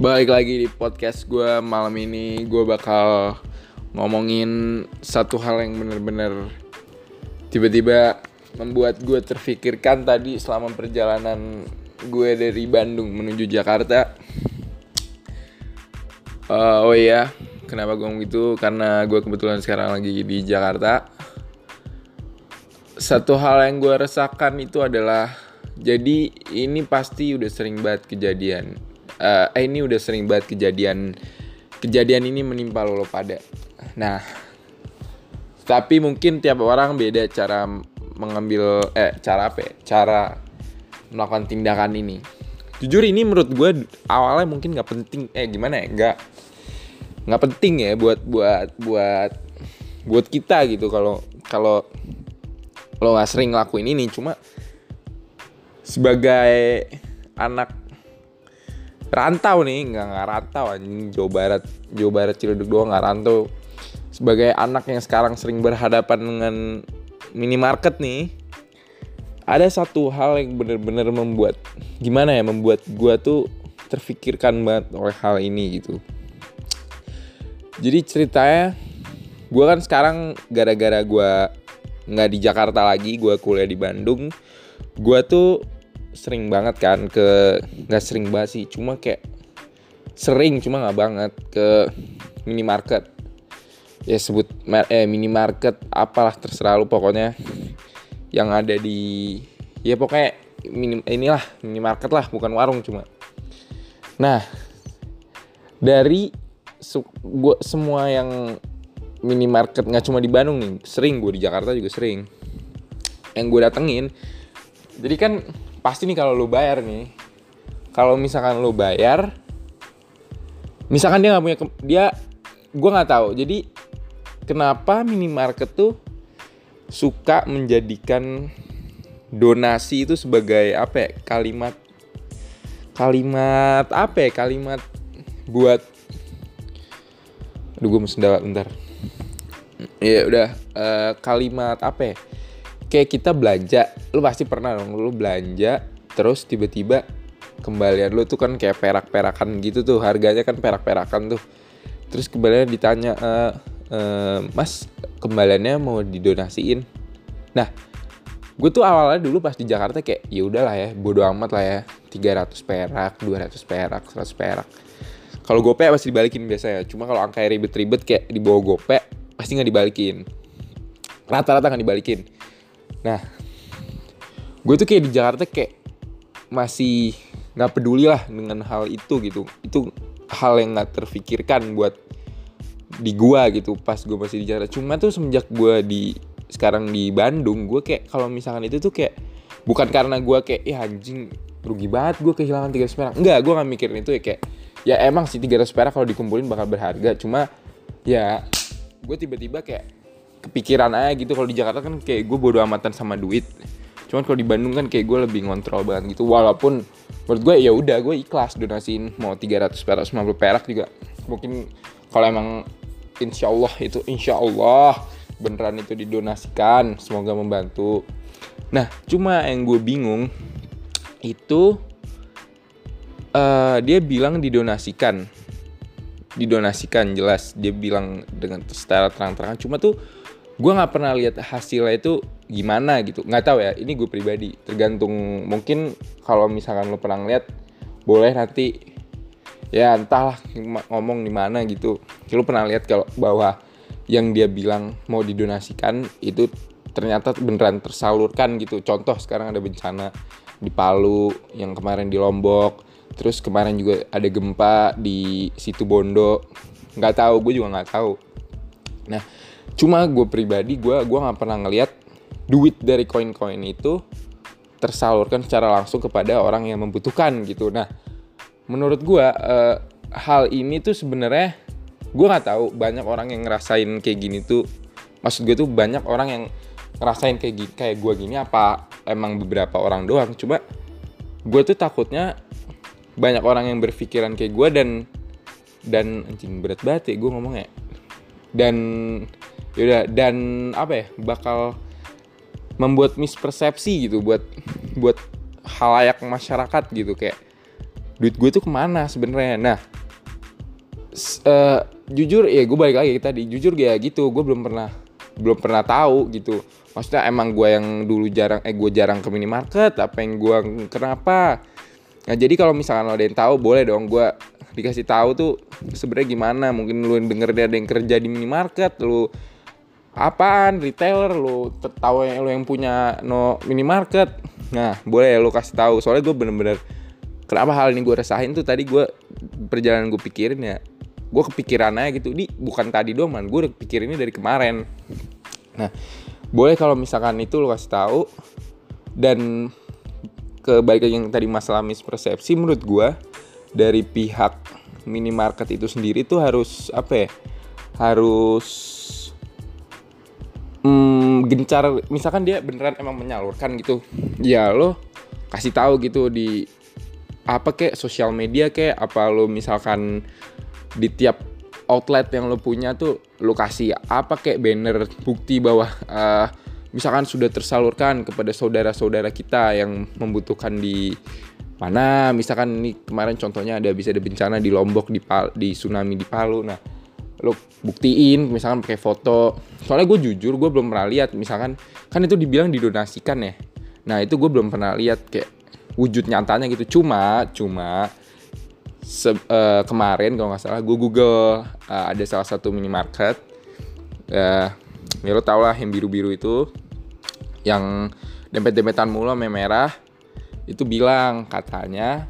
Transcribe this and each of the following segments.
Balik lagi di podcast gue malam ini. Gue bakal ngomongin satu hal yang bener-bener Tiba-tiba membuat gue terfikirkan tadi selama perjalanan gue dari Bandung menuju Jakarta. Uh, Oh iya, kenapa gue ngomong gitu? Karena gue kebetulan sekarang lagi di Jakarta. Satu hal yang gue resahkan itu adalah Jadi ini pasti udah sering banget kejadian uh, eh ini udah sering banget kejadian kejadian ini menimpa lo, lo pada. Nah, tapi mungkin tiap orang beda cara mengambil eh cara apa ya? Cara melakukan tindakan ini. Jujur ini menurut gue awalnya mungkin nggak penting eh gimana ya nggak nggak penting ya buat buat buat buat kita gitu kalau kalau lo nggak sering ngelakuin ini cuma sebagai anak rantau nih nggak nggak rantau anjing. Jawa Barat Jawa Barat Ciledug doang nggak rantau. Sebagai anak yang sekarang sering berhadapan dengan minimarket nih ada satu hal yang bener-bener membuat gimana ya membuat gua tuh terfikirkan banget oleh hal ini gitu. Jadi ceritanya gua kan sekarang gara-gara gua nggak di Jakarta lagi gua kuliah di Bandung gua tuh sering banget kan ke nggak sering banget sih cuma kayak sering cuma nggak banget ke minimarket. Ya sebut eh minimarket apalah terserah lu pokoknya yang ada di ya pokoknya minim inilah minimarket lah bukan warung cuma. Nah dari gua semua yang minimarket nggak cuma di Bandung nih sering gue di Jakarta juga sering yang gue datengin. Jadi kan pasti nih kalau lu bayar nih kalau misalkan lu bayar misalkan dia nggak punya dia gue nggak tahu. Jadi kenapa minimarket tuh suka menjadikan donasi itu sebagai apa ya kalimat kalimat apa ya kalimat buat aduh gue mesti bentar. Ya udah uh, kalimat apa ya kayak kita belanja lu pasti pernah dong lu belanja terus tiba-tiba kembalian lu tuh kan kayak perak-perakan gitu tuh harganya kan perak-perakan tuh. Terus kembalian ditanya e, e, mas kembaliannya mau didonasiin? Nah gue tuh awalnya dulu pas di Jakarta kayak ya udahlah ya bodo amat lah ya 300 perak 200 perak 100 perak. Kalau gope pasti dibalikin biasa ya cuma kalau angka ribet-ribet kayak di bawah gope pasti nggak dibalikin. Rata-rata nggak dibalikin Nah, gue tuh kayak di Jakarta kayak masih nggak peduli lah dengan hal itu gitu. Itu hal yang nggak terfikirkan buat di gua gitu pas gue masih di Jakarta. Cuma tuh semenjak gue di sekarang di Bandung, gue kayak kalau misalkan itu tuh kayak bukan karena gue kayak ya anjing rugi banget gue kehilangan 300 perak. Enggak, gue gak mikirin itu ya kayak ya emang sih 300 perak kalau dikumpulin bakal berharga. Cuma ya gue tiba-tiba kayak kepikiran aja gitu. Kalau di Jakarta kan kayak gue bodo amatan sama duit. Cuman kalau di Bandung kan kayak gue lebih ngontrol banget gitu. Walaupun menurut gue ya udah gue ikhlas donasiin mau 300 perak 50 perak juga. Mungkin kalau emang insya Allah itu insya Allah beneran itu didonasikan semoga membantu. Nah cuma yang gue bingung itu uh, dia bilang didonasikan. Didonasikan jelas. Dia bilang dengan secara terang-terangan. Cuma tuh gue nggak pernah lihat hasilnya itu gimana gitu. Nggak tahu ya ini gue pribadi. Tergantung mungkin kalau misalkan lo pernah lihat boleh nanti ya entahlah ngomong di mana gitu. Lo pernah lihat kalau bahwa yang dia bilang mau didonasikan itu ternyata beneran tersalurkan gitu. Contoh sekarang ada bencana di Palu yang kemarin di Lombok terus kemarin juga ada gempa di situ Bondo nggak tahu gue juga nggak tahu. Nah cuma gue pribadi gue gue nggak pernah ngeliat duit dari koin-koin itu tersalurkan secara langsung kepada orang yang membutuhkan gitu. Nah menurut gue uh, hal ini tuh sebenarnya gue nggak tahu. Banyak orang yang ngerasain kayak gini tuh. Maksud gue tuh banyak orang yang ngerasain kayak gini, kayak gue gini apa emang beberapa orang doang. Coba gue tuh takutnya banyak orang yang berpikiran kayak gue dan dan anjing berat banget ya gue ngomongnya. Dan yaudah dan apa ya bakal membuat mispersepsi gitu buat buat halayak masyarakat gitu kayak duit gue tuh ke mana sebenarnya? Nah uh, jujur ya gue balik lagi tadi jujur ya gitu gue belum pernah belum pernah tahu gitu. Maksudnya emang gue yang dulu jarang eh gue jarang ke minimarket apa yang gue kenapa? Nah jadi kalau misalkan lo ada yang tahu boleh dong gue dikasih tahu tuh sebenarnya gimana. Mungkin lu denger dia ada yang kerja di minimarket lu apaan? Retailer lu tahu yang lu yang punya no minimarket? Nah boleh lu kasih tahu. Soalnya gue bener-bener kenapa hal ini gue rasain tuh tadi gue perjalanan gue pikirin ya gue kepikiran aja gitu. Ini bukan tadi doang man. Gue udah ini dari kemarin. Nah boleh kalau misalkan itu lo kasih tahu. Dan kebaikan yang tadi masalah mispersepsi menurut gue dari pihak minimarket itu sendiri tuh harus apa ya harus gencar misalkan dia beneran emang menyalurkan gitu. Ya lo kasih tahu gitu di apa kayak sosial media kayak apa lo misalkan di tiap outlet yang lo punya tuh lo kasih apa kayak banner bukti bahwa uh, misalkan sudah tersalurkan kepada saudara-saudara kita yang membutuhkan di mana. Misalkan ini kemarin contohnya ada bisa ada bencana di Lombok di Pal, di tsunami di Palu. Nah lo buktiin misalkan pakai foto. Soalnya gue jujur gue belum pernah lihat misalkan kan itu dibilang didonasikan ya. Nah itu gue belum pernah lihat kayak wujud nyatanya gitu. Cuma cuma se, uh, kemarin kalau nggak salah gue google uh, ada salah satu minimarket. Uh, ya lo tau lah yang biru biru itu yang dempet dempetan mulu merah. Itu bilang katanya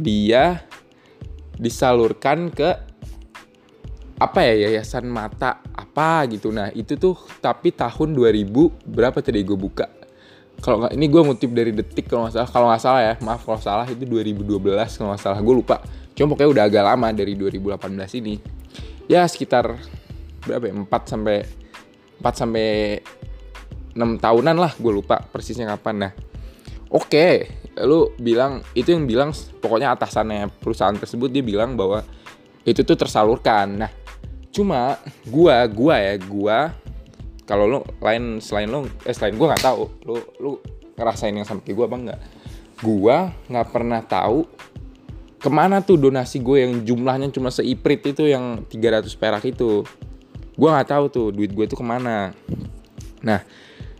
dia disalurkan ke apa ya yayasan mata apa gitu. Nah itu tuh tapi tahun 2000 berapa tadi gue buka? Kalau nggak ini gue ngutip dari detik kalau nggak salah. Kalau nggak salah ya maaf kalau salah itu 2012 kalau nggak salah. Gue lupa. Cuma pokoknya udah agak lama dari 2018 ini. Ya sekitar berapa ya 4 sampai 4 sampai 6 tahunan lah gue lupa persisnya kapan. Nah oke okay, lu bilang itu yang bilang pokoknya atasannya perusahaan tersebut dia bilang bahwa itu tuh tersalurkan. Nah cuma gua gua ya gua kalau lu lain selain lu eh selain gua nggak tahu lu lu ngerasain yang sampai gua apa enggak gua nggak pernah tahu ke mana tuh donasi gue yang jumlahnya cuma seiprit itu yang 300 perak itu. Gue nggak tahu tuh duit gue itu ke mana. Nah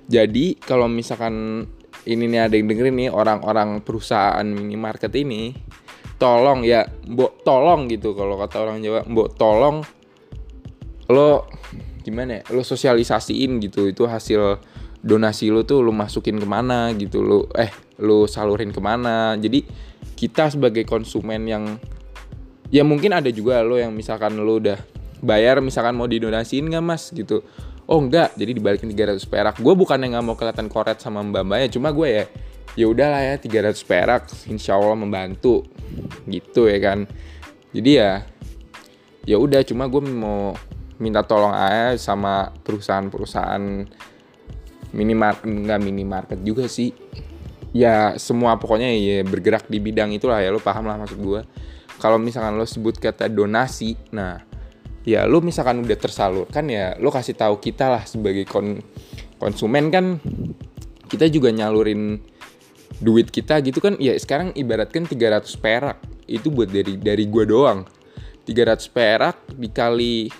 jadi kalau misalkan ini nih ada yang dengerin nih orang-orang perusahaan minimarket ini tolong ya mbok tolong gitu kalau kata orang Jawa mbok tolong lo gimana ya lo sosialisasiin gitu itu hasil donasi lo tuh lo masukin ke mana gitu lo eh lo salurin ke mana. Jadi kita sebagai konsumen yang ya mungkin ada juga lo yang misalkan lo udah bayar misalkan mau didonasiin nggak mas gitu. Oh enggak jadi dibalikin 300 perak. Gue bukan yang nggak mau kelihatan koret sama mbak mbaknya cuma gue ya ya udahlah ya 300 perak insya Allah membantu gitu ya kan. Jadi ya ya udah cuma gue mau minta tolong aja sama perusahaan-perusahaan minimarket nggak minimarket juga sih. Ya semua pokoknya ya bergerak di bidang itulah ya lo paham lah maksud gue kalau misalkan lo sebut kata donasi nah ya lu misalkan udah tersalurkan ya lu kasih tahu kita lah sebagai kon konsumen kan kita juga nyalurin duit kita gitu kan. Ya sekarang ibaratkan 300 perak itu buat dari dari gua doang. 300 perak dikali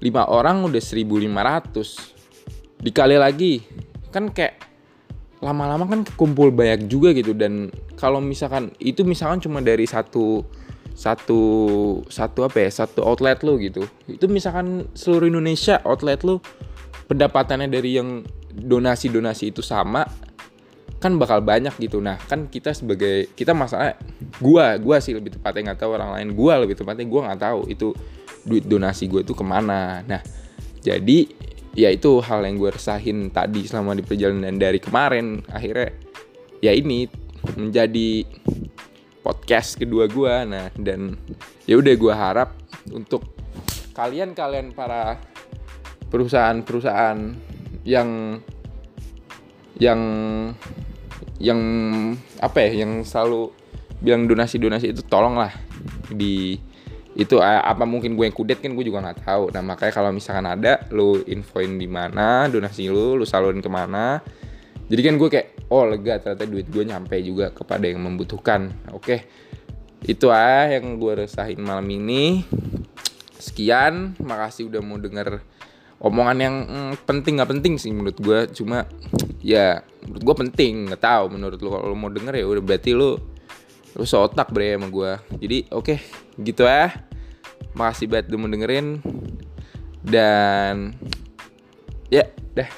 5 orang udah 1500 dikali lagi kan kayak lama-lama kan kumpul banyak juga gitu. Dan kalau misalkan itu misalkan cuma dari satu satu satu apa ya satu outlet lo gitu. Itu misalkan seluruh Indonesia outlet lo pendapatannya dari yang donasi donasi itu sama kan bakal banyak gitu. Nah kan kita sebagai kita masalah gua gua sih lebih tepatnya nggak tahu orang lain gua lebih tepatnya gua nggak tahu itu duit donasi gue itu ke mana. Nah jadi ya itu hal yang gue resahin tadi selama di perjalanan dari kemarin akhirnya ya ini menjadi podcast kedua gue nah dan ya udah gue harap untuk kalian kalian para perusahaan-perusahaan yang yang yang apa ya yang selalu bilang donasi-donasi itu tolonglah di itu apa mungkin gue yang kudet kan gue juga nggak tahu. Nah makanya kalau misalkan ada lu infoin di mana donasi lu lu salurin ke mana. Jadi kan gue kayak oh lega ternyata duit gue nyampe juga kepada yang membutuhkan. Oke itu ah yang gue resahin malam ini. Sekian makasih udah mau denger omongan yang mm, penting nggak penting sih menurut gue cuma ya menurut gue penting nggak tahu menurut lo kalau lo mau denger ya udah berarti lo lo seotak bre sama gue jadi oke okay, gitu ya makasih banget udah mau dengerin. Dan ya dah